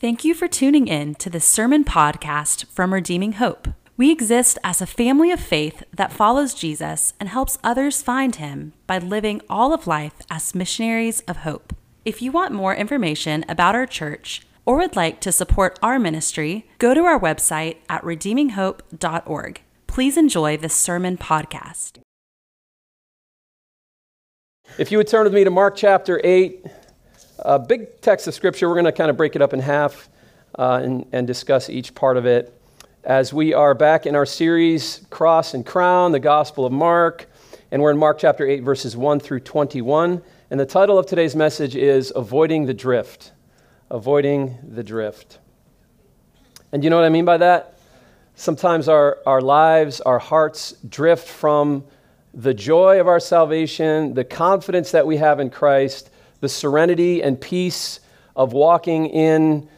Thank you for tuning in to the Sermon Podcast from Redeeming Hope. We exist as a family of faith that follows Jesus and helps others find him by living all of life as missionaries of hope. If you want more information about our church or would like to support our ministry, go to our website at redeeminghope.org. Please enjoy this sermon podcast. If you would turn with me to Mark chapter 8, a big text of scripture. We're going to kind of break it up in half uh, and, and discuss each part of it as we are back in our series, Cross and Crown, the Gospel of Mark. And we're in Mark chapter 8, verses 1 through 21. And the title of today's message is Avoiding the Drift. Avoiding the Drift. And you know what I mean by that? Sometimes our, our lives, our hearts drift from the joy of our salvation, the confidence that we have in Christ, the serenity and peace of walking in,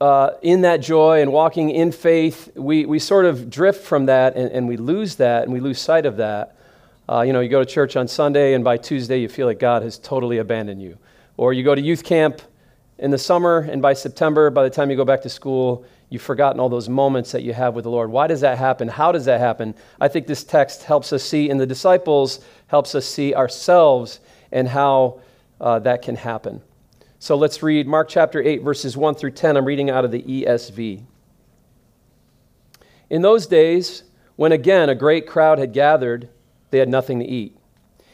uh, in that joy and walking in faith, we, we sort of drift from that and, and we lose that and we lose sight of that. Uh, you know, you go to church on Sunday and by Tuesday you feel like God has totally abandoned you. Or you go to youth camp in the summer and by September, by the time you go back to school, you've forgotten all those moments that you have with the Lord. Why does that happen? How does that happen? I think this text helps us see, and the disciples helps us see ourselves and how uh, that can happen. So let's read Mark chapter 8, verses 1 through 10. I'm reading out of the ESV. In those days, when again a great crowd had gathered, they had nothing to eat.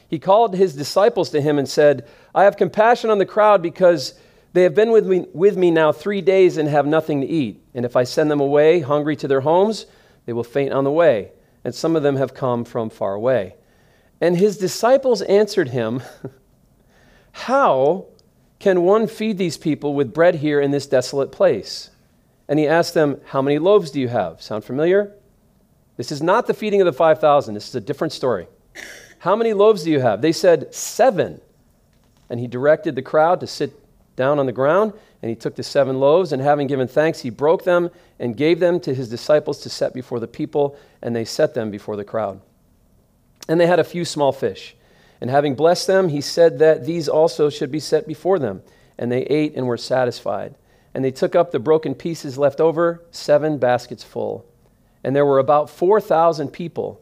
He called his disciples to him and said, I have compassion on the crowd because they have been with me, with me now three days and have nothing to eat. And if I send them away hungry to their homes, they will faint on the way. And some of them have come from far away. And his disciples answered him, How can one feed these people with bread here in this desolate place? And he asked them, How many loaves do you have? Sound familiar? This is not the feeding of the 5,000. This is a different story. How many loaves do you have? They said, Seven. And he directed the crowd to sit down on the ground, and he took the seven loaves, and having given thanks, he broke them and gave them to his disciples to set before the people, and they set them before the crowd. And they had a few small fish. And having blessed them, he said that these also should be set before them. And they ate and were satisfied. And they took up the broken pieces left over, seven baskets full. And there were about 4,000 people.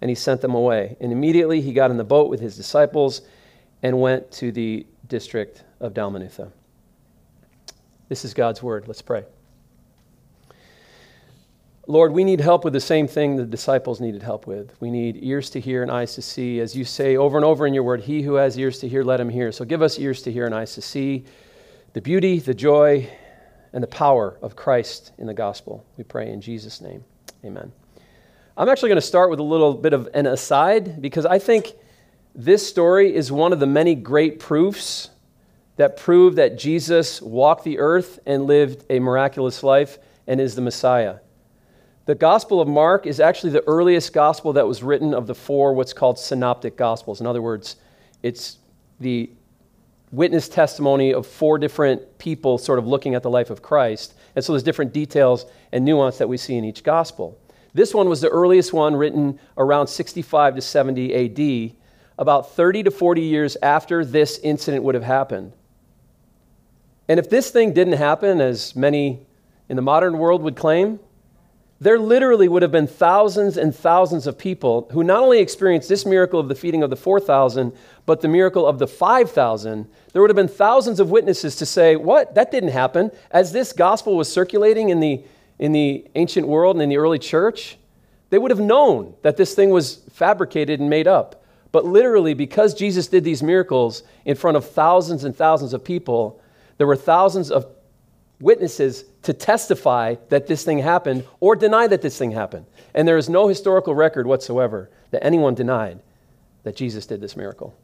And he sent them away. And immediately he got in the boat with his disciples and went to the district of Dalmanutha. This is God's word. Let's pray. Lord, we need help with the same thing the disciples needed help with. We need ears to hear and eyes to see. As you say over and over in your word, he who has ears to hear, let him hear. So give us ears to hear and eyes to see the beauty, the joy, and the power of Christ in the gospel. We pray in Jesus' name. Amen. I'm actually going to start with a little bit of an aside because I think this story is one of the many great proofs that prove that Jesus walked the earth and lived a miraculous life and is the Messiah. The Gospel of Mark is actually the earliest gospel that was written of the four what's called synoptic gospels. In other words, it's the witness testimony of four different people sort of looking at the life of Christ. And so there's different details and nuance that we see in each gospel. This one was the earliest one written around 65 to 70 AD, about 30 to 40 years after this incident would have happened. And if this thing didn't happen, as many in the modern world would claim, there literally would have been thousands and thousands of people who not only experienced this miracle of the feeding of the 4,000, but the miracle of the 5,000. There would have been thousands of witnesses to say, What? That didn't happen. As this gospel was circulating in the, in the ancient world and in the early church, they would have known that this thing was fabricated and made up. But literally, because Jesus did these miracles in front of thousands and thousands of people, there were thousands of witnesses to testify that this thing happened or deny that this thing happened. And there is no historical record whatsoever that anyone denied that Jesus did this miracle.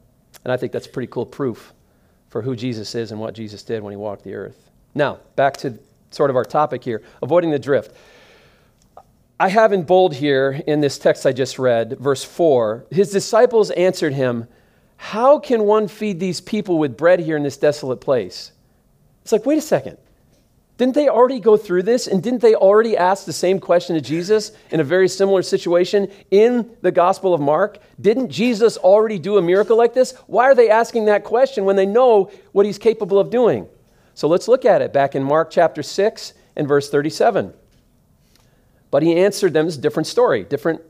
And I think that's pretty cool proof for who Jesus is and what Jesus did when he walked the earth. Now, back to sort of our topic here avoiding the drift. I have in bold here in this text I just read, verse 4, his disciples answered him, How can one feed these people with bread here in this desolate place? It's like, wait a second. Didn't they already go through this? And didn't they already ask the same question to Jesus in a very similar situation in the Gospel of Mark? Didn't Jesus already do a miracle like this? Why are they asking that question when they know what he's capable of doing? So let's look at it back in Mark chapter 6 and verse 37. But he answered them, it's a different story, different,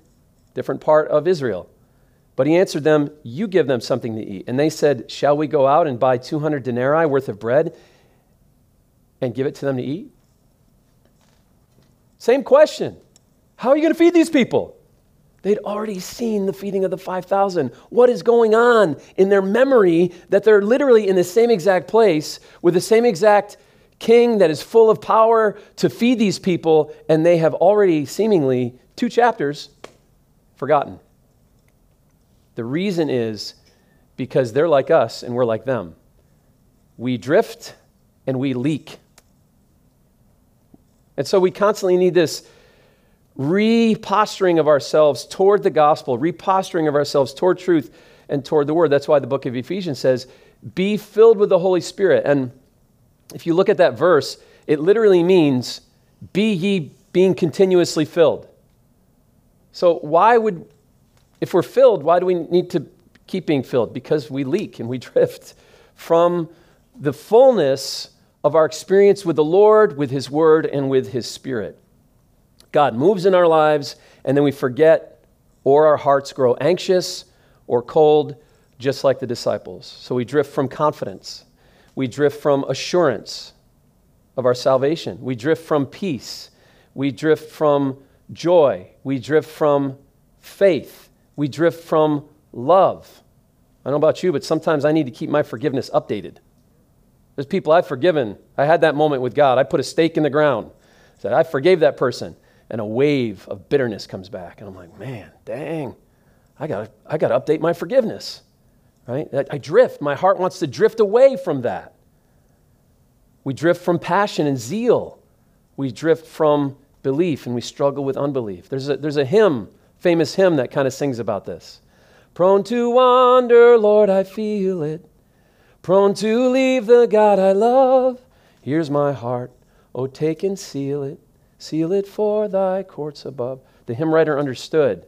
different part of Israel. But he answered them, You give them something to eat. And they said, Shall we go out and buy 200 denarii worth of bread and give it to them to eat? Same question. How are you going to feed these people? They'd already seen the feeding of the 5,000. What is going on in their memory that they're literally in the same exact place with the same exact king that is full of power to feed these people, and they have already seemingly, two chapters, forgotten? The reason is because they're like us and we're like them. We drift and we leak. And so we constantly need this reposturing of ourselves toward the gospel, reposturing of ourselves toward truth and toward the word. That's why the book of Ephesians says, Be filled with the Holy Spirit. And if you look at that verse, it literally means, Be ye being continuously filled. So, why would, if we're filled, why do we need to keep being filled? Because we leak and we drift from the fullness of our experience with the Lord, with His Word, and with His Spirit. God moves in our lives, and then we forget, or our hearts grow anxious or cold, just like the disciples. So we drift from confidence, we drift from assurance of our salvation, we drift from peace, we drift from joy, we drift from faith, we drift from love. I don't know about you, but sometimes I need to keep my forgiveness updated. There's people I've forgiven. I had that moment with God. I put a stake in the ground. Said, I forgave that person and a wave of bitterness comes back. And I'm like, man, dang, I got I gotta update my forgiveness, right? I, I drift. My heart wants to drift away from that. We drift from passion and zeal. We drift from belief and we struggle with unbelief. There's a, there's a hymn, famous hymn that kind of sings about this. Prone to wander, Lord, I feel it. Prone to leave the God I love. Here's my heart. Oh, take and seal it. Seal it for thy courts above. The hymn writer understood.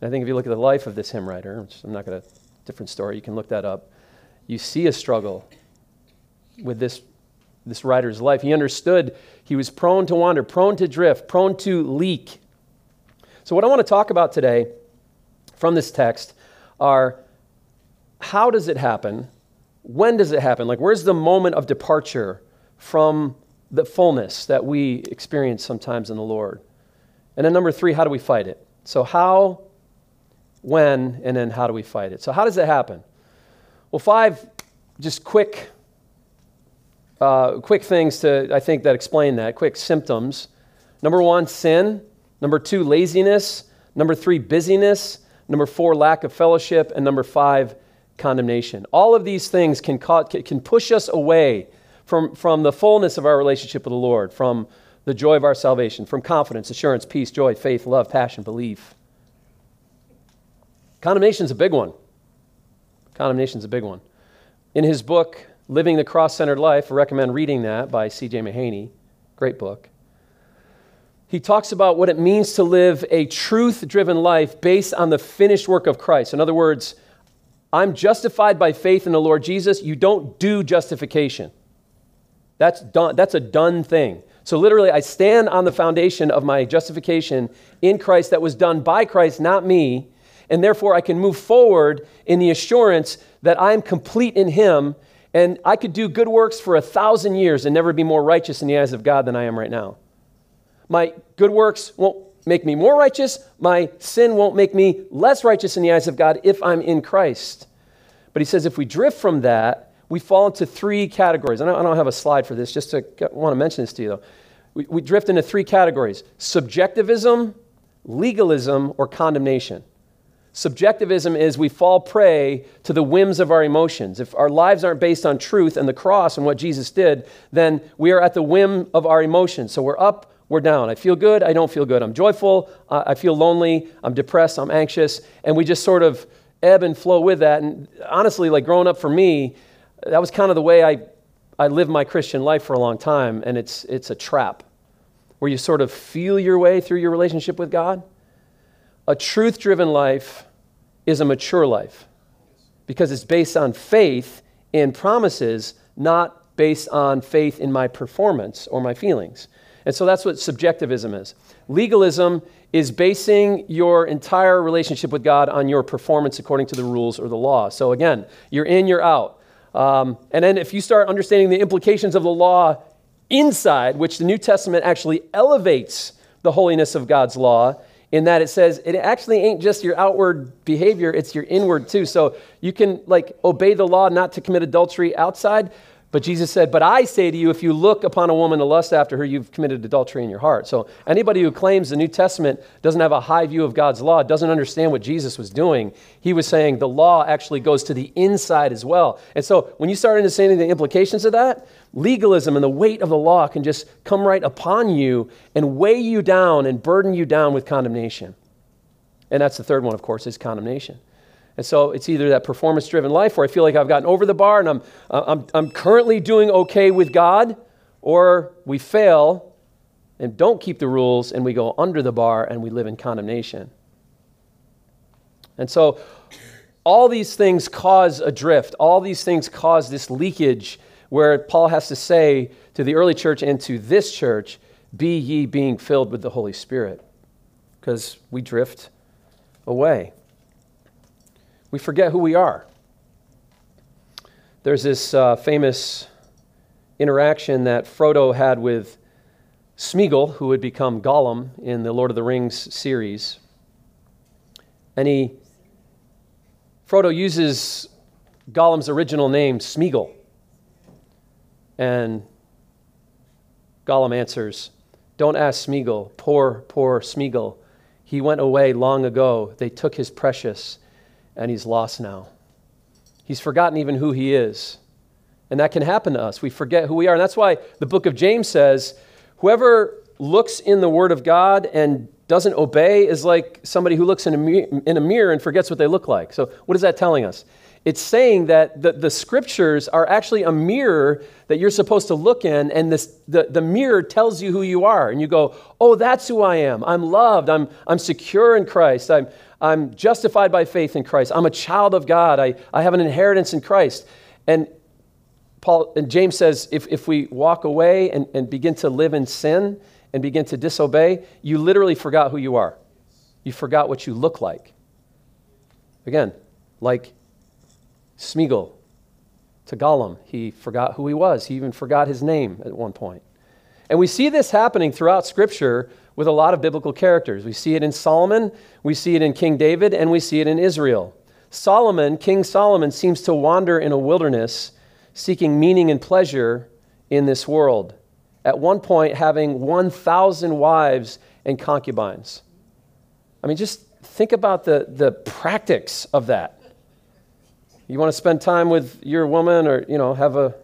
And I think if you look at the life of this hymn writer, which I'm not going to, different story, you can look that up. You see a struggle with this, this writer's life. He understood he was prone to wander, prone to drift, prone to leak. So, what I want to talk about today from this text are how does it happen? When does it happen? Like, where's the moment of departure from the fullness that we experience sometimes in the Lord. And then number three, how do we fight it? So, how, when, and then how do we fight it? So, how does it happen? Well, five just quick, uh, quick things to, I think, that explain that, quick symptoms. Number one, sin. Number two, laziness. Number three, busyness. Number four, lack of fellowship. And number five, condemnation. All of these things can, can push us away from, from the fullness of our relationship with the Lord, from the joy of our salvation, from confidence, assurance, peace, joy, faith, love, passion, belief. Condemnation is a big one. Condemnation is a big one. In his book, Living the Cross Centered Life, I recommend reading that by C.J. Mahaney. Great book. He talks about what it means to live a truth driven life based on the finished work of Christ. In other words, I'm justified by faith in the Lord Jesus. You don't do justification. That's, done, that's a done thing. So, literally, I stand on the foundation of my justification in Christ that was done by Christ, not me. And therefore, I can move forward in the assurance that I am complete in Him. And I could do good works for a thousand years and never be more righteous in the eyes of God than I am right now. My good works won't make me more righteous. My sin won't make me less righteous in the eyes of God if I'm in Christ. But he says if we drift from that, we fall into three categories. I don't, I don't have a slide for this, just to want to mention this to you though. We, we drift into three categories subjectivism, legalism, or condemnation. Subjectivism is we fall prey to the whims of our emotions. If our lives aren't based on truth and the cross and what Jesus did, then we are at the whim of our emotions. So we're up, we're down. I feel good, I don't feel good. I'm joyful, I feel lonely, I'm depressed, I'm anxious, and we just sort of ebb and flow with that. And honestly, like growing up for me, that was kind of the way I, I lived my Christian life for a long time, and it's, it's a trap where you sort of feel your way through your relationship with God. A truth driven life is a mature life because it's based on faith in promises, not based on faith in my performance or my feelings. And so that's what subjectivism is. Legalism is basing your entire relationship with God on your performance according to the rules or the law. So again, you're in, you're out. Um, and then if you start understanding the implications of the law inside, which the New Testament actually elevates the holiness of God's law, in that it says it actually ain't just your outward behavior, it's your inward too. So you can like obey the law not to commit adultery outside, but Jesus said, But I say to you, if you look upon a woman to lust after her, you've committed adultery in your heart. So anybody who claims the New Testament doesn't have a high view of God's law doesn't understand what Jesus was doing. He was saying the law actually goes to the inside as well. And so when you start understanding the implications of that, legalism and the weight of the law can just come right upon you and weigh you down and burden you down with condemnation. And that's the third one, of course, is condemnation. And so it's either that performance driven life where I feel like I've gotten over the bar and I'm, uh, I'm, I'm currently doing okay with God, or we fail and don't keep the rules and we go under the bar and we live in condemnation. And so all these things cause a drift, all these things cause this leakage where Paul has to say to the early church and to this church, Be ye being filled with the Holy Spirit, because we drift away we forget who we are. There's this uh, famous interaction that Frodo had with Smeagol, who would become Gollum in the Lord of the Rings series. And he, Frodo uses Gollum's original name, Smeagol. And Gollum answers, Don't ask Smeagol, poor, poor Smeagol. He went away long ago. They took his precious and he's lost now. He's forgotten even who he is. And that can happen to us. We forget who we are. And that's why the book of James says whoever looks in the Word of God and doesn't obey is like somebody who looks in a, in a mirror and forgets what they look like. So, what is that telling us? It's saying that the, the scriptures are actually a mirror that you're supposed to look in, and this, the, the mirror tells you who you are. And you go, Oh, that's who I am. I'm loved. I'm, I'm secure in Christ. I'm, I'm justified by faith in Christ. I'm a child of God. I, I have an inheritance in Christ. And Paul and James says if, if we walk away and, and begin to live in sin and begin to disobey, you literally forgot who you are. You forgot what you look like. Again, like Smeagol to Gollum, he forgot who he was. He even forgot his name at one point. And we see this happening throughout Scripture with a lot of biblical characters. We see it in Solomon, we see it in King David, and we see it in Israel. Solomon, King Solomon, seems to wander in a wilderness seeking meaning and pleasure in this world. At one point, having 1,000 wives and concubines. I mean, just think about the, the practice of that. You want to spend time with your woman or, you know, have a.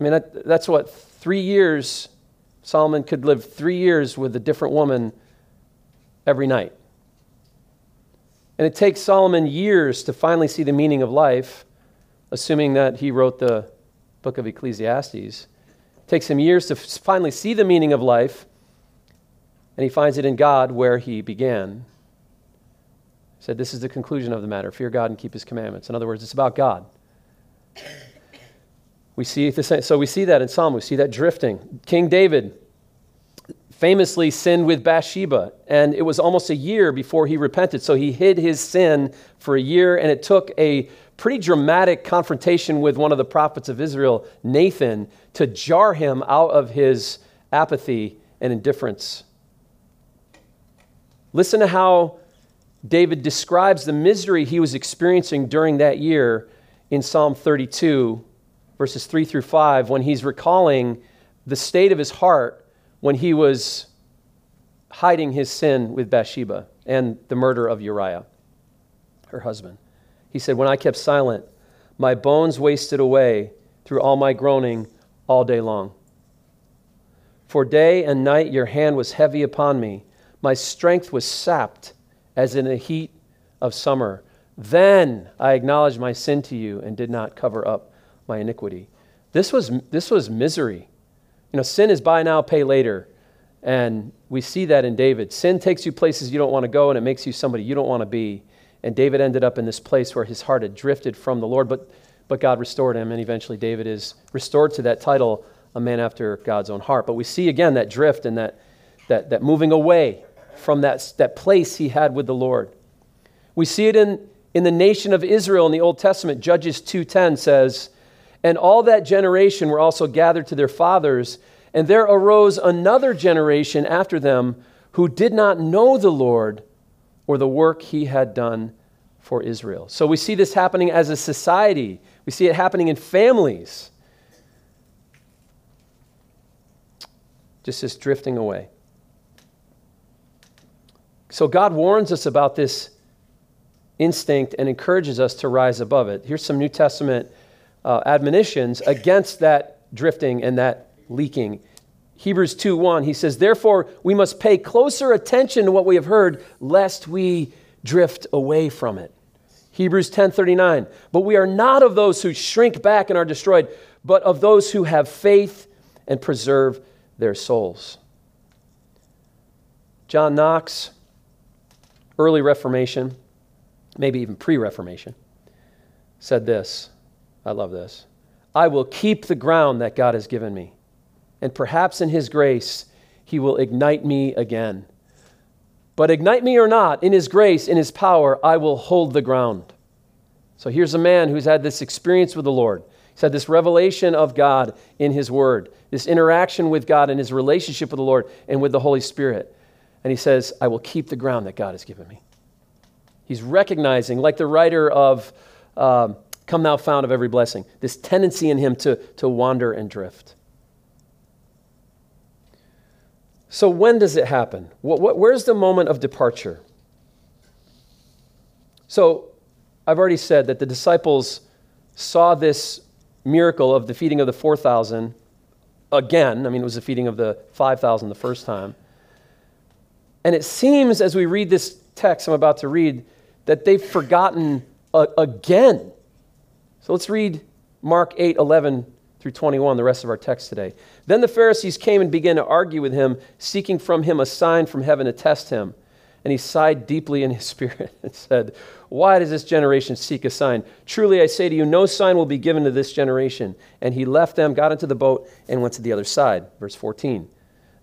I mean, that, that's what, three years Solomon could live three years with a different woman every night. And it takes Solomon years to finally see the meaning of life, assuming that he wrote the book of Ecclesiastes. It takes him years to finally see the meaning of life, and he finds it in God where he began. Said, This is the conclusion of the matter fear God and keep his commandments. In other words, it's about God. We see the same, so we see that in Psalm. We see that drifting. King David famously sinned with Bathsheba, and it was almost a year before he repented. So he hid his sin for a year, and it took a pretty dramatic confrontation with one of the prophets of Israel, Nathan, to jar him out of his apathy and indifference. Listen to how David describes the misery he was experiencing during that year in Psalm 32, verses 3 through 5, when he's recalling the state of his heart when he was hiding his sin with Bathsheba and the murder of Uriah, her husband. He said, When I kept silent, my bones wasted away through all my groaning all day long. For day and night your hand was heavy upon me. My strength was sapped as in the heat of summer. Then I acknowledged my sin to you and did not cover up my iniquity. This was, this was misery. You know, sin is buy now, pay later. And we see that in David. Sin takes you places you don't want to go and it makes you somebody you don't want to be. And David ended up in this place where his heart had drifted from the Lord. But, but God restored him, and eventually David is restored to that title, a man after God's own heart. But we see again that drift and that, that, that moving away from that, that place he had with the Lord. We see it in, in the nation of Israel in the Old Testament. Judges 2.10 says, And all that generation were also gathered to their fathers, and there arose another generation after them who did not know the Lord or the work he had done for Israel. So we see this happening as a society. We see it happening in families. Just this drifting away. So God warns us about this instinct and encourages us to rise above it. Here's some New Testament uh, admonitions against that drifting and that leaking. Hebrews 2 1, he says, Therefore, we must pay closer attention to what we have heard, lest we drift away from it. Hebrews 10:39. But we are not of those who shrink back and are destroyed, but of those who have faith and preserve their souls. John Knox, early Reformation, maybe even pre-Reformation, said this. I love this. I will keep the ground that God has given me, and perhaps in his grace he will ignite me again. But ignite me or not, in His grace, in His power, I will hold the ground. So here's a man who's had this experience with the Lord. He's had this revelation of God in His Word, this interaction with God and his relationship with the Lord and with the Holy Spirit. And he says, I will keep the ground that God has given me. He's recognizing, like the writer of um, Come Thou Fount of Every Blessing, this tendency in him to, to wander and drift. So, when does it happen? What, what, where's the moment of departure? So, I've already said that the disciples saw this miracle of the feeding of the 4,000 again. I mean, it was the feeding of the 5,000 the first time. And it seems, as we read this text I'm about to read, that they've forgotten uh, again. So let's read Mark 8 11 through 21, the rest of our text today. Then the Pharisees came and began to argue with him, seeking from him a sign from heaven to test him. And he sighed deeply in his spirit and said, Why does this generation seek a sign? Truly I say to you, no sign will be given to this generation. And he left them, got into the boat, and went to the other side. Verse 14.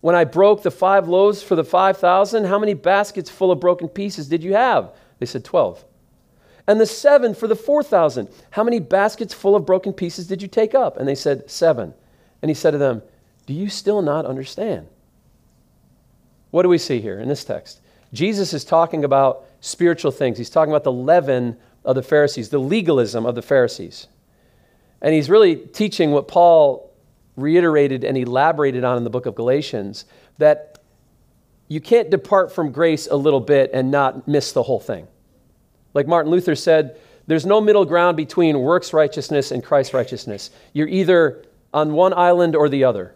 When I broke the five loaves for the 5,000, how many baskets full of broken pieces did you have? They said, 12 and the seven for the 4,000. How many baskets full of broken pieces did you take up? And they said, Seven. And he said to them, Do you still not understand? What do we see here in this text? Jesus is talking about spiritual things. He's talking about the leaven of the Pharisees, the legalism of the Pharisees. And he's really teaching what Paul reiterated and elaborated on in the book of Galatians that you can't depart from grace a little bit and not miss the whole thing. Like Martin Luther said, there's no middle ground between works righteousness and Christ righteousness. You're either on one island or the other.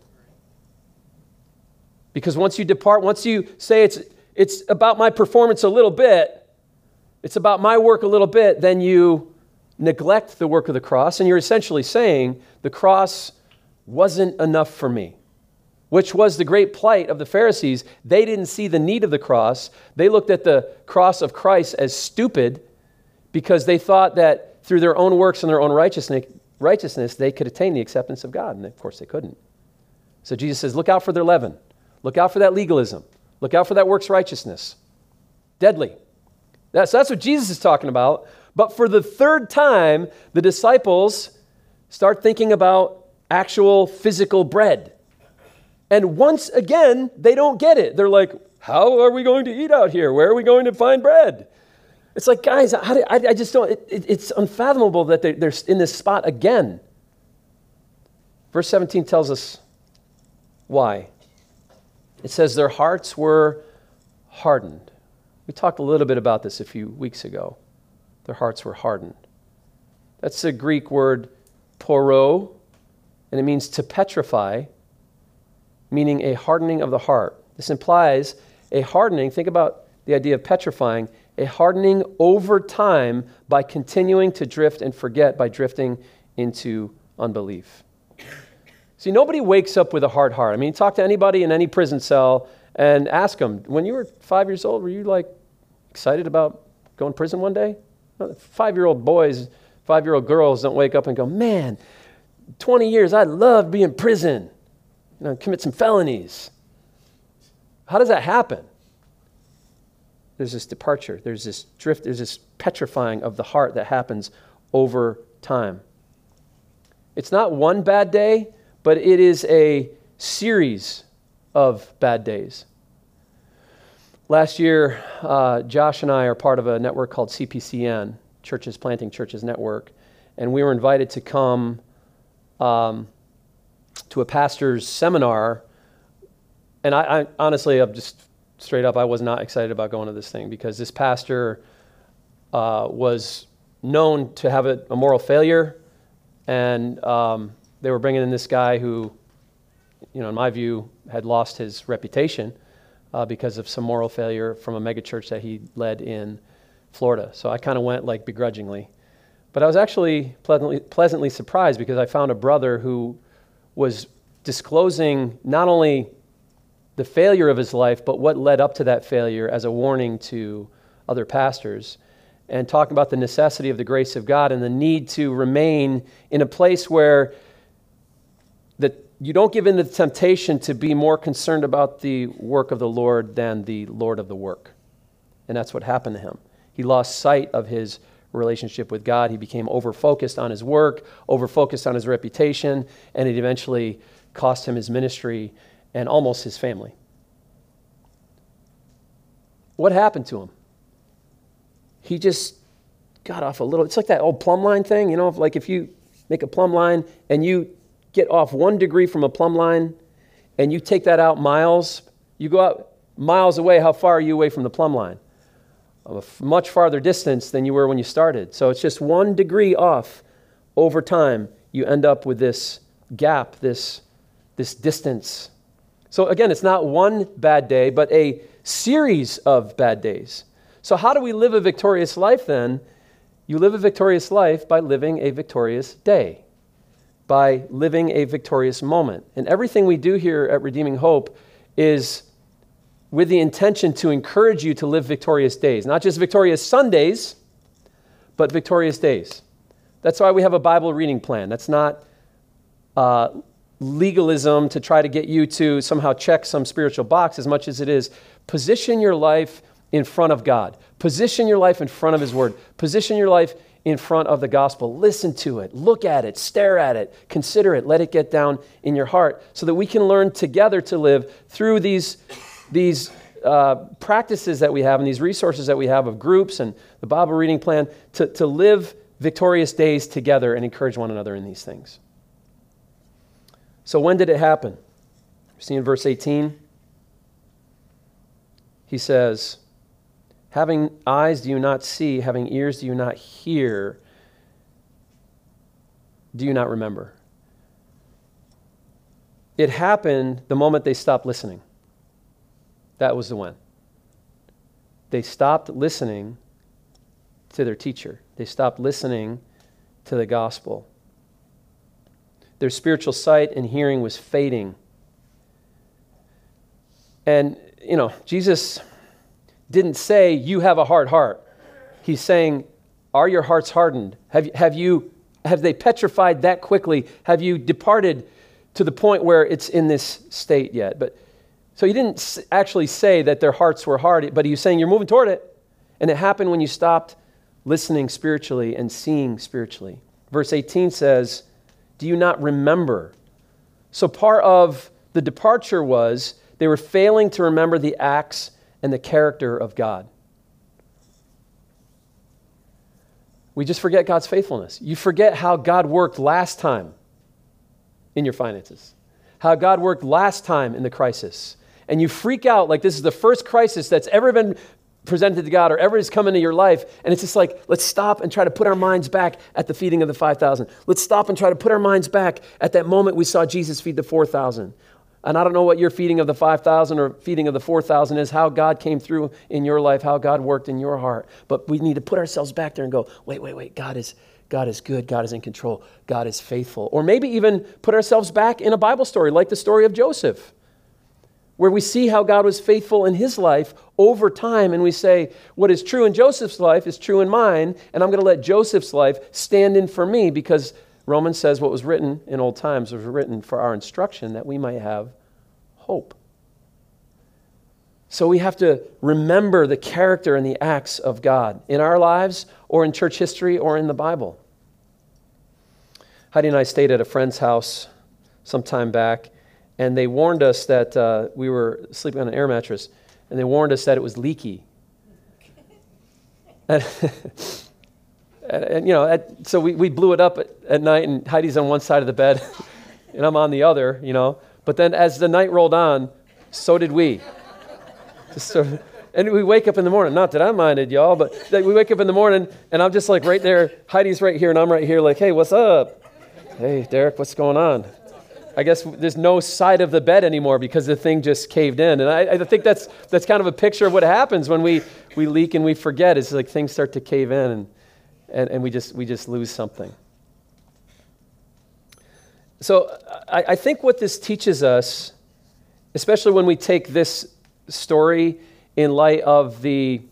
Because once you depart, once you say it's, it's about my performance a little bit, it's about my work a little bit, then you neglect the work of the cross, and you're essentially saying the cross wasn't enough for me, which was the great plight of the Pharisees. They didn't see the need of the cross, they looked at the cross of Christ as stupid because they thought that through their own works and their own righteousness, righteousness they could attain the acceptance of God. And of course, they couldn't. So Jesus says, Look out for their leaven. Look out for that legalism. Look out for that works righteousness. Deadly. That's, that's what Jesus is talking about. But for the third time, the disciples start thinking about actual physical bread. And once again, they don't get it. They're like, How are we going to eat out here? Where are we going to find bread? It's like, guys, I, I just don't, it, it, it's unfathomable that they're, they're in this spot again. Verse 17 tells us why. It says, Their hearts were hardened. We talked a little bit about this a few weeks ago. Their hearts were hardened. That's the Greek word poro, and it means to petrify, meaning a hardening of the heart. This implies a hardening. Think about the idea of petrifying, a hardening over time by continuing to drift and forget by drifting into unbelief. See, nobody wakes up with a hard heart. I mean, talk to anybody in any prison cell and ask them, when you were five years old, were you like excited about going to prison one day? Five year old boys, five year old girls don't wake up and go, man, 20 years, I loved being in prison, you know, commit some felonies. How does that happen? There's this departure, there's this drift, there's this petrifying of the heart that happens over time. It's not one bad day, but it is a series of bad days. Last year, uh, Josh and I are part of a network called CPCN, Churches Planting Churches Network, and we were invited to come um, to a pastor's seminar. And I, I honestly, I'm just straight up, I was not excited about going to this thing because this pastor uh, was known to have a, a moral failure, and um, they were bringing in this guy who, you know, in my view, had lost his reputation uh, because of some moral failure from a megachurch that he led in Florida. So I kind of went like begrudgingly. But I was actually pleasantly, pleasantly surprised because I found a brother who was disclosing not only the failure of his life, but what led up to that failure as a warning to other pastors, and talking about the necessity of the grace of God and the need to remain in a place where that you don't give in to the temptation to be more concerned about the work of the Lord than the Lord of the work. And that's what happened to him. He lost sight of his relationship with God. He became over focused on his work, over focused on his reputation, and it eventually cost him his ministry and almost his family. What happened to him? He just got off a little. It's like that old plumb line thing, you know, like if you make a plumb line and you get off one degree from a plumb line and you take that out miles, you go out miles away, how far are you away from the plumb line? A much farther distance than you were when you started. So it's just one degree off over time. You end up with this gap, this, this distance. So again, it's not one bad day, but a series of bad days. So, how do we live a victorious life then? You live a victorious life by living a victorious day by living a victorious moment. And everything we do here at Redeeming Hope is with the intention to encourage you to live victorious days, not just victorious Sundays, but victorious days. That's why we have a Bible reading plan. That's not uh, legalism to try to get you to somehow check some spiritual box as much as it is. Position your life in front of God, position your life in front of His Word, position your life in front of the gospel. Listen to it, look at it, stare at it, consider it, let it get down in your heart so that we can learn together to live through these, these uh, practices that we have and these resources that we have of groups and the Bible reading plan to, to live victorious days together and encourage one another in these things. So, when did it happen? See in verse 18? He says, Having eyes, do you not see? Having ears, do you not hear? Do you not remember? It happened the moment they stopped listening. That was the when. They stopped listening to their teacher, they stopped listening to the gospel. Their spiritual sight and hearing was fading. And, you know, Jesus didn't say, You have a hard heart. He's saying, Are your hearts hardened? Have, have, you, have they petrified that quickly? Have you departed to the point where it's in this state yet? But so he didn't actually say that their hearts were hard, but he was saying, You're moving toward it. And it happened when you stopped listening spiritually and seeing spiritually. Verse 18 says, Do you not remember? So part of the departure was they were failing to remember the acts and the character of God. We just forget God's faithfulness. You forget how God worked last time in your finances, how God worked last time in the crisis. And you freak out like this is the first crisis that's ever been presented to God or ever has come into your life, and it's just like, let's stop and try to put our minds back at the feeding of the 5,000. Let's stop and try to put our minds back at that moment we saw Jesus feed the 4,000. And I don't know what your feeding of the 5,000 or feeding of the 4,000 is, how God came through in your life, how God worked in your heart. But we need to put ourselves back there and go, wait, wait, wait, God is, God is good, God is in control, God is faithful. Or maybe even put ourselves back in a Bible story, like the story of Joseph, where we see how God was faithful in his life over time, and we say, what is true in Joseph's life is true in mine, and I'm going to let Joseph's life stand in for me because Romans says what was written in old times was written for our instruction that we might have hope. So we have to remember the character and the acts of God in our lives or in church history or in the Bible. Heidi and I stayed at a friend's house some time back, and they warned us that uh, we were sleeping on an air mattress, and they warned us that it was leaky. and, and, and, you know, at, so we, we blew it up at, at night, and Heidi's on one side of the bed, and I'm on the other, you know. But then as the night rolled on, so did we. Just Sort of, and we wake up in the morning. Not that I minded, y'all, but we wake up in the morning, and I'm just like right there. Heidi's right here, and I'm right here, like, hey, what's up? Hey, Derek, what's going on? I guess there's no side of the bed anymore because the thing just caved in. And I, I, think that's, that's kind of a picture of what happens when we, we leak and we forget. It's like things start to cave in and, and, and we, just, we just lose something. So I, I think what this teaches us, especially when we take this story in light of the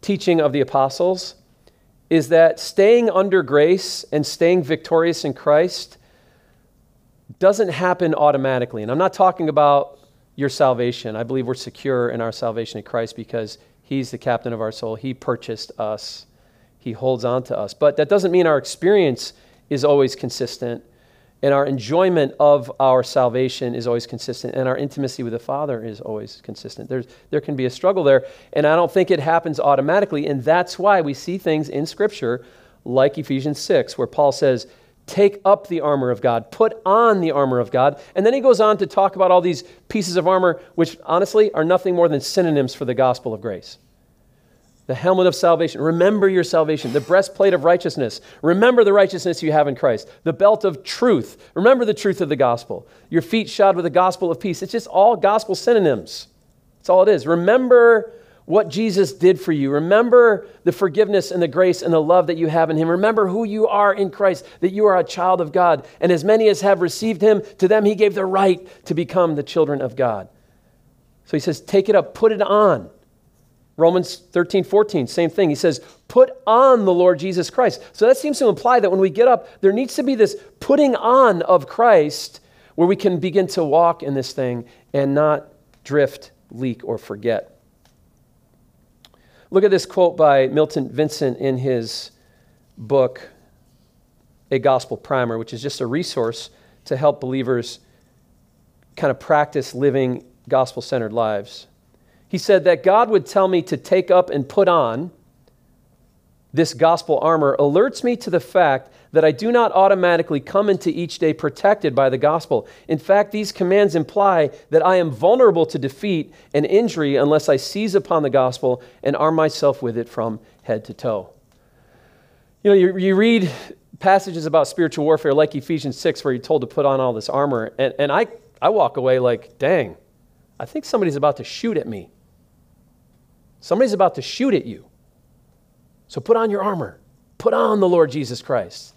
teaching of the apostles, is that staying under grace and staying victorious in Christ doesn't happen automatically. And I'm not talking about your salvation. I believe we're secure in our salvation in Christ because He's the captain of our soul. He purchased us, He holds on to us. But that doesn't mean our experience is always consistent and our enjoyment of our salvation is always consistent, and our intimacy with the Father is always consistent. There's, there can be a struggle there, and I don't think it happens automatically, and that's why we see things in Scripture like Ephesians 6, where Paul says, Take up the armor of God, put on the armor of God. And then he goes on to talk about all these pieces of armor, which honestly are nothing more than synonyms for the gospel of grace the helmet of salvation. Remember your salvation, the breastplate of righteousness. Remember the righteousness you have in Christ, the belt of truth. Remember the truth of the gospel. Your feet shod with the gospel of peace. It's just all gospel synonyms. That's all it is. Remember what Jesus did for you. Remember the forgiveness and the grace and the love that you have in Him. Remember who you are in Christ, that you are a child of God. And as many as have received Him, to them He gave the right to become the children of God. So He says, take it up, put it on. Romans 13, 14, same thing. He says, put on the Lord Jesus Christ. So that seems to imply that when we get up, there needs to be this putting on of Christ where we can begin to walk in this thing and not drift, leak, or forget. Look at this quote by Milton Vincent in his book, A Gospel Primer, which is just a resource to help believers kind of practice living gospel centered lives. He said that God would tell me to take up and put on this gospel armor alerts me to the fact that I do not automatically come into each day protected by the gospel. In fact, these commands imply that I am vulnerable to defeat and injury unless I seize upon the gospel and arm myself with it from head to toe. You know, you, you read passages about spiritual warfare like Ephesians 6, where you're told to put on all this armor, and, and I, I walk away like, dang, I think somebody's about to shoot at me. Somebody's about to shoot at you. So put on your armor. Put on the Lord Jesus Christ.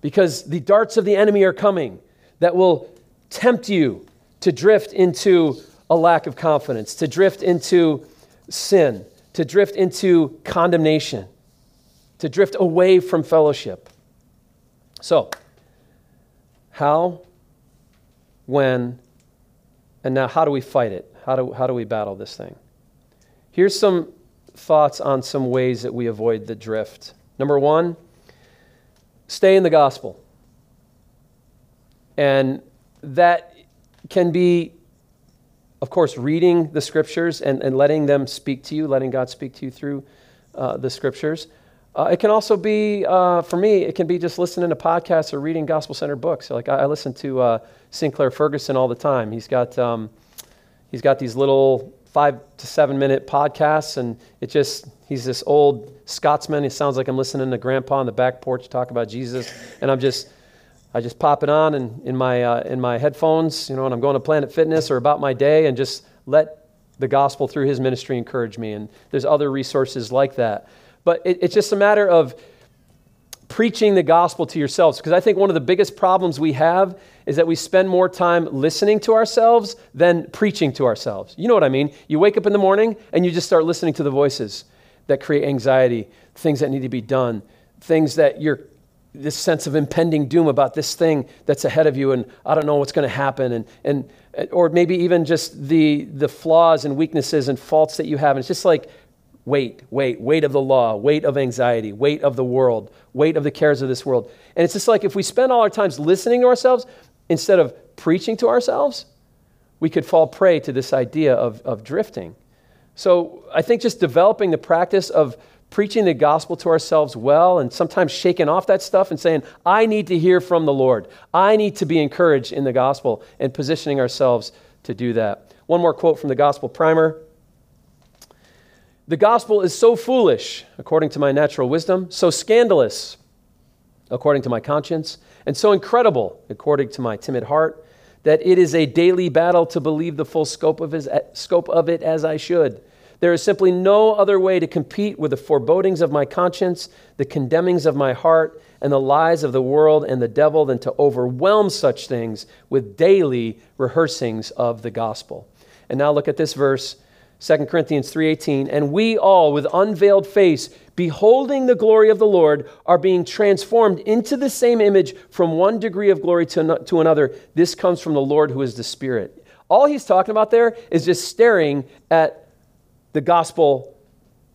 Because the darts of the enemy are coming that will tempt you to drift into a lack of confidence, to drift into sin, to drift into condemnation, to drift away from fellowship. So, how, when, and now how do we fight it? How do, how do we battle this thing? Here's some thoughts on some ways that we avoid the drift. Number one, stay in the gospel. And that can be, of course, reading the scriptures and, and letting them speak to you, letting God speak to you through uh, the scriptures. Uh, it can also be, uh, for me, it can be just listening to podcasts or reading gospel centered books. Like I, I listen to uh, Sinclair Ferguson all the time. He's got, um, he's got these little five to seven minute podcasts, and it just, he's this old Scotsman. He sounds like I'm listening to grandpa on the back porch talk about Jesus, and I'm just, I just pop it on and in my, uh, in my headphones, you know, and I'm going to Planet Fitness or about my day and just let the gospel through his ministry encourage me. And there's other resources like that. But it, it's just a matter of preaching the gospel to yourselves. Because I think one of the biggest problems we have is that we spend more time listening to ourselves than preaching to ourselves. You know what I mean? You wake up in the morning and you just start listening to the voices that create anxiety, things that need to be done, things that you're this sense of impending doom about this thing that's ahead of you and I don't know what's going to happen and, and or maybe even just the the flaws and weaknesses and faults that you have. And it's just like weight, weight, weight of the law, weight of anxiety, weight of the world, weight of the cares of this world. And it's just like if we spend all our times listening to ourselves instead of preaching to ourselves, we could fall prey to this idea of, of drifting. So I think just developing the practice of preaching the gospel to ourselves well and sometimes shaking off that stuff and saying, I need to hear from the Lord. I need to be encouraged in the gospel and positioning ourselves to do that. One more quote from the gospel primer. The gospel is so foolish, according to my natural wisdom, so scandalous, according to my conscience, and so incredible, according to my timid heart, that it is a daily battle to believe the full scope of, his, scope of it as I should. There is simply no other way to compete with the forebodings of my conscience, the condemnings of my heart, and the lies of the world and the devil than to overwhelm such things with daily rehearsings of the gospel. And now look at this verse 2 Corinthians 3:18 and we all with unveiled face beholding the glory of the Lord are being transformed into the same image from one degree of glory to, to another. This comes from the Lord who is the spirit. All he's talking about there is just staring at the gospel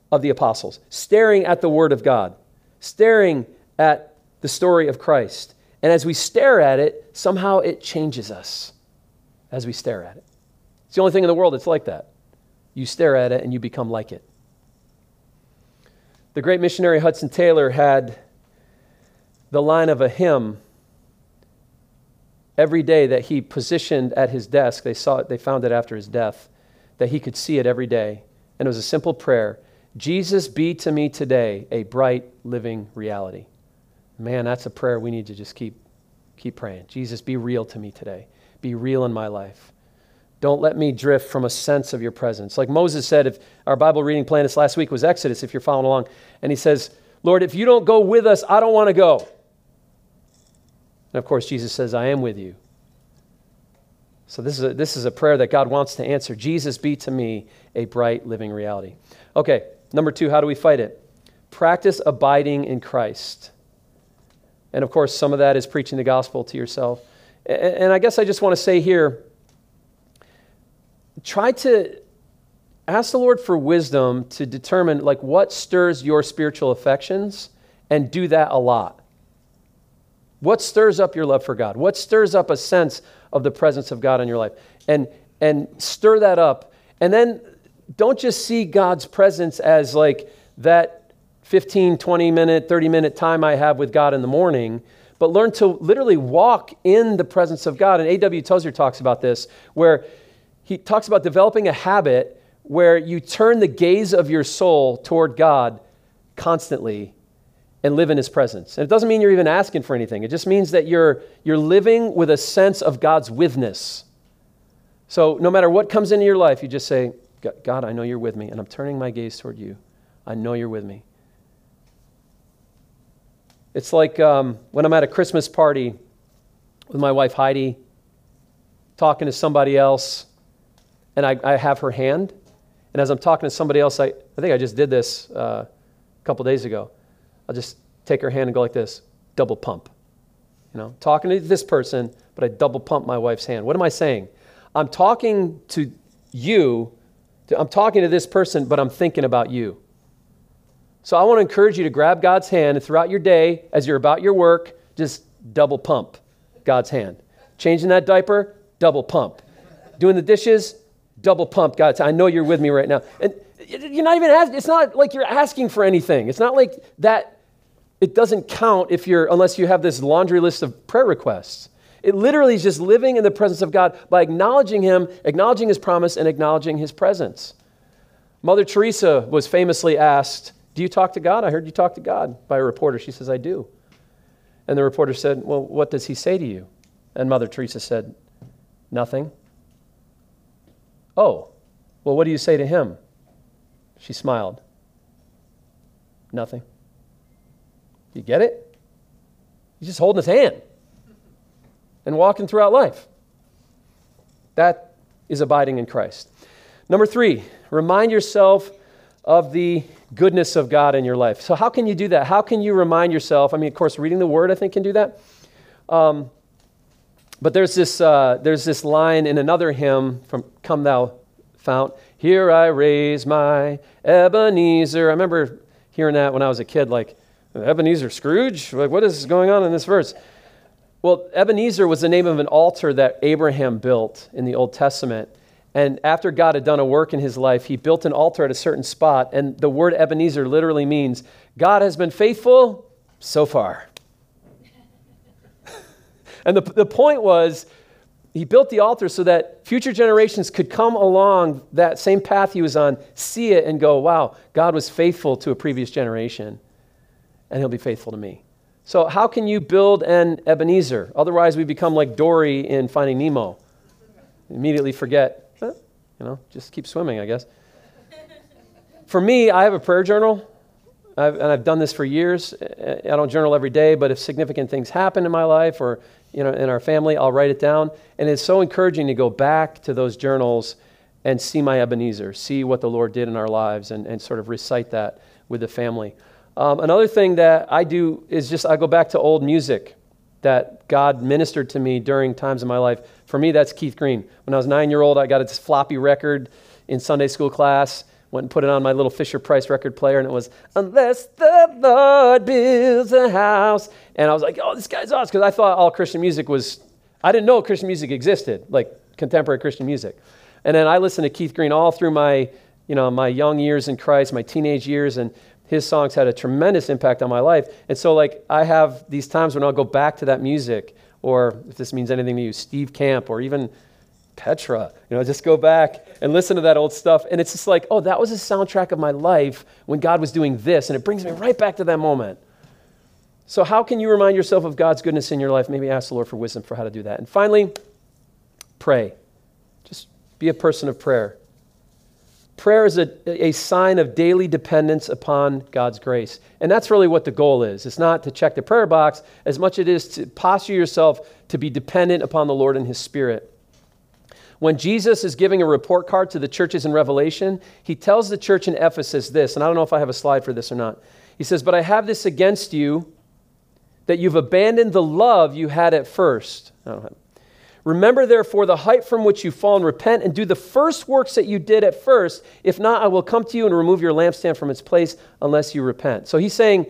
of the apostles staring at the word of God staring at the story of Christ and as we stare at it somehow it changes us as we stare at it it's the only thing in the world that's like that you stare at it and you become like it. The great missionary Hudson Taylor had the line of a hymn every day that he positioned at his desk. They saw it, they found it after his death, that he could see it every day. And it was a simple prayer Jesus, be to me today a bright, living reality. Man, that's a prayer we need to just keep, keep praying. Jesus, be real to me today. Be real in my life. Don't let me drift from a sense of your presence. Like Moses said, if our Bible reading plan this last week was Exodus, if you're following along, and he says, Lord, if you don't go with us, I don't want to go. And of course, Jesus says, I am with you. So this is a, this is a prayer that God wants to answer. Jesus, be to me a bright, living reality. Okay, number two, how do we fight it? Practice abiding in Christ. And of course, some of that is preaching the gospel to yourself. And I guess I just want to say here, try to ask the Lord for wisdom to determine like what stirs your spiritual affections and do that a lot. What stirs up your love for God? What stirs up a sense of the presence of God in your life? And and stir that up. And then don't just see God's presence as like that 15, 20 minute, 30 minute time I have with God in the morning, but learn to literally walk in the presence of God. And A.W. Tozer talks about this, where he talks about developing a habit where you turn the gaze of your soul toward God constantly and live in his presence. And it doesn't mean you're even asking for anything. It just means that you're you're living with a sense of God's withness. So no matter what comes into your life, you just say, God, I know you're with me, and I'm turning my gaze toward you. I know you're with me. It's like um, when I'm at a Christmas party with my wife Heidi, talking to somebody else, and I, I, have her hand. And as I'm talking to somebody else, I, I think I just did this uh, a couple days ago. I'll just take her hand and go like this, double pump. You know, talking to this person, but I double pump my wife's hand. What am I saying? I'm talking to you, I'm talking to this person, but I'm thinking about you. So I want to encourage you to grab God's hand and throughout your day, as you're about your work, just double pump God's hand. Changing that diaper, double pump. Doing the dishes, double pump, God, I know you're with me right now. And you're not even asking, it's not like you're asking for anything. It's not like that, it doesn't count if you're, unless you have this laundry list of prayer requests. It literally is just living in the presence of God by acknowledging Him, acknowledging His promise, and acknowledging His presence. Mother Teresa was famously asked, Do you talk to God? I heard you talk to God by a reporter. She says, I do. And the reporter said, Well, what does He say to you? And Mother Teresa said, Nothing. Oh, well, what do you say to Him? She smiled. Nothing. You get it? He's just holding his hand and walking throughout life. That is abiding in Christ. Number three, remind yourself of the goodness of God in your life. So, how can you do that? How can you remind yourself? I mean, of course, reading the Word, I think, can do that. Um, but there's this, uh, there's this line in another hymn from Come Thou Fount. Here I raise my Ebenezer. I remember hearing that when I was a kid, like, Ebenezer Scrooge? Like, what is going on in this verse? Well, Ebenezer was the name of an altar that Abraham built in the Old Testament. And after God had done a work in his life, he built an altar at a certain spot. And the word Ebenezer literally means God has been faithful so far. And the, the point was, he built the altar so that future generations could come along that same path he was on, see it, and go, wow, God was faithful to a previous generation and he'll be faithful to me. So, how can you build an Ebenezer? Otherwise, we become like Dory in Finding Nemo. Immediately forget, you know, just keep swimming, I guess. For me, I have a prayer journal, I've, and I've done this for years. I don't journal every day, but if significant things happen in my life or you know, in our family, I'll write it down. And it's so encouraging to go back to those journals and see my Ebenezer, see what the Lord did in our lives, and, and sort of recite that with the family. Um, another thing that I do is just I go back to old music that God ministered to me during times in my life. For me, that's Keith Green. When I was nine year old, I got a floppy record in Sunday school class. Went and put it on my little Fisher Price record player, and it was "Unless the Lord builds a house." And I was like, "Oh, this guy's awesome!" Because I thought all Christian music was. I didn't know Christian music existed, like contemporary Christian music. And then I listened to Keith Green all through my, you know, my young years in Christ, my teenage years, and his songs had a tremendous impact on my life. And so, like, I have these times when I'll go back to that music, or if this means anything to you, Steve Camp, or even Petra. You know, just go back and listen to that old stuff. And it's just like, oh, that was a soundtrack of my life when God was doing this. And it brings me right back to that moment. So, how can you remind yourself of God's goodness in your life? Maybe ask the Lord for wisdom for how to do that. And finally, pray. Just be a person of prayer. Prayer is a, a sign of daily dependence upon God's grace. And that's really what the goal is. It's not to check the prayer box as much as it is to posture yourself to be dependent upon the Lord and His Spirit. When Jesus is giving a report card to the churches in Revelation, he tells the church in Ephesus this, and I don't know if I have a slide for this or not. He says, But I have this against you, that you've abandoned the love you had at first. Remember, therefore, the height from which you've fallen, repent and do the first works that you did at first. If not, I will come to you and remove your lampstand from its place unless you repent. So he's saying,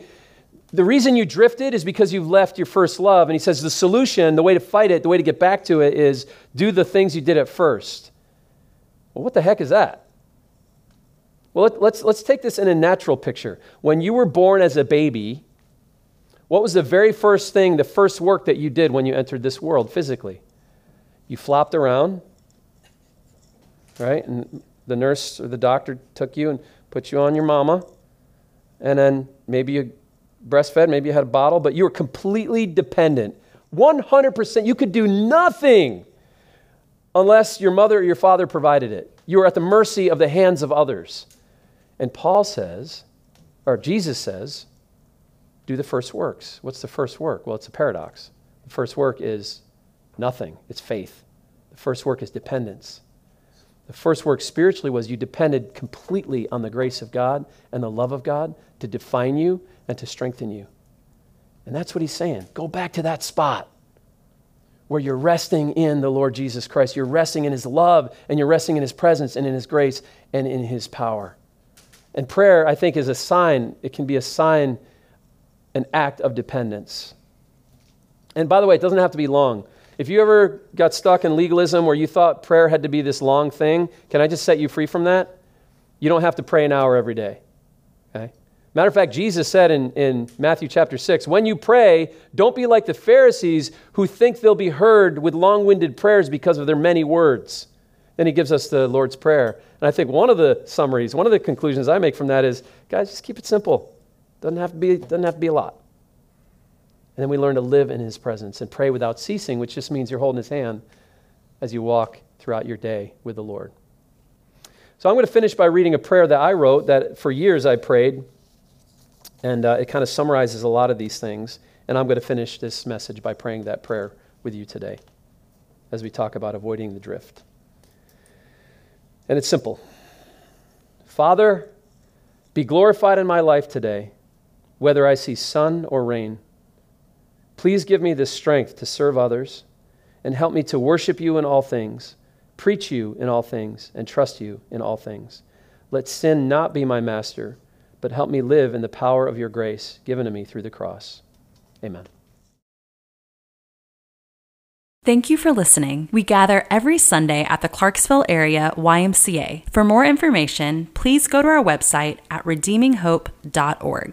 the reason you drifted is because you've left your first love. And he says the solution, the way to fight it, the way to get back to it is do the things you did at first. Well, what the heck is that? Well, let, let's, let's take this in a natural picture. When you were born as a baby, what was the very first thing, the first work that you did when you entered this world physically? You flopped around, right? And the nurse or the doctor took you and put you on your mama. And then maybe you breastfed, maybe you had a bottle, but you were completely dependent. 100%. You could do nothing unless your mother or your father provided it. You were at the mercy of the hands of others. And Paul says, or Jesus says, do the first works. What's the first work? Well, it's a paradox. The first work is Nothing. It's faith. The first work is dependence. The first work spiritually was you depended completely on the grace of God and the love of God to define you and to strengthen you. And that's what he's saying. Go back to that spot where you're resting in the Lord Jesus Christ. You're resting in his love and you're resting in his presence and in his grace and in his power. And prayer, I think, is a sign, it can be a sign, an act of dependence. And by the way, it doesn't have to be long. If you ever got stuck in legalism where you thought prayer had to be this long thing, can I just set you free from that? You don't have to pray an hour every day. Matter of fact, Jesus said in, in Matthew chapter 6 when you pray, don't be like the Pharisees who think they'll be heard with long winded prayers because of their many words. Then he gives us the Lord's Prayer. And I think one of the summaries, one of the conclusions I make from that is guys, just keep it simple. Doesn't have to be, doesn't have to be a lot. And then we learn to live in his presence and pray without ceasing, which just means you're holding his hand as you walk throughout your day with the Lord. So I'm going to finish by reading a prayer that I wrote that for years I prayed. And uh, it kind of summarizes a lot of these things. And I'm going to finish this message by praying that prayer with you today as we talk about avoiding the drift. And it's simple Father, be glorified in my life today, whether I see sun or rain. Please give me the strength to serve others and help me to worship you in all things, preach you in all things, and trust you in all things. Let sin not be my master, but help me live in the power of your grace given to me through the cross. Amen. Thank you for listening. We gather every Sunday at the Clarksville area YMCA. For more information, please go to our website at redeeminghope.org.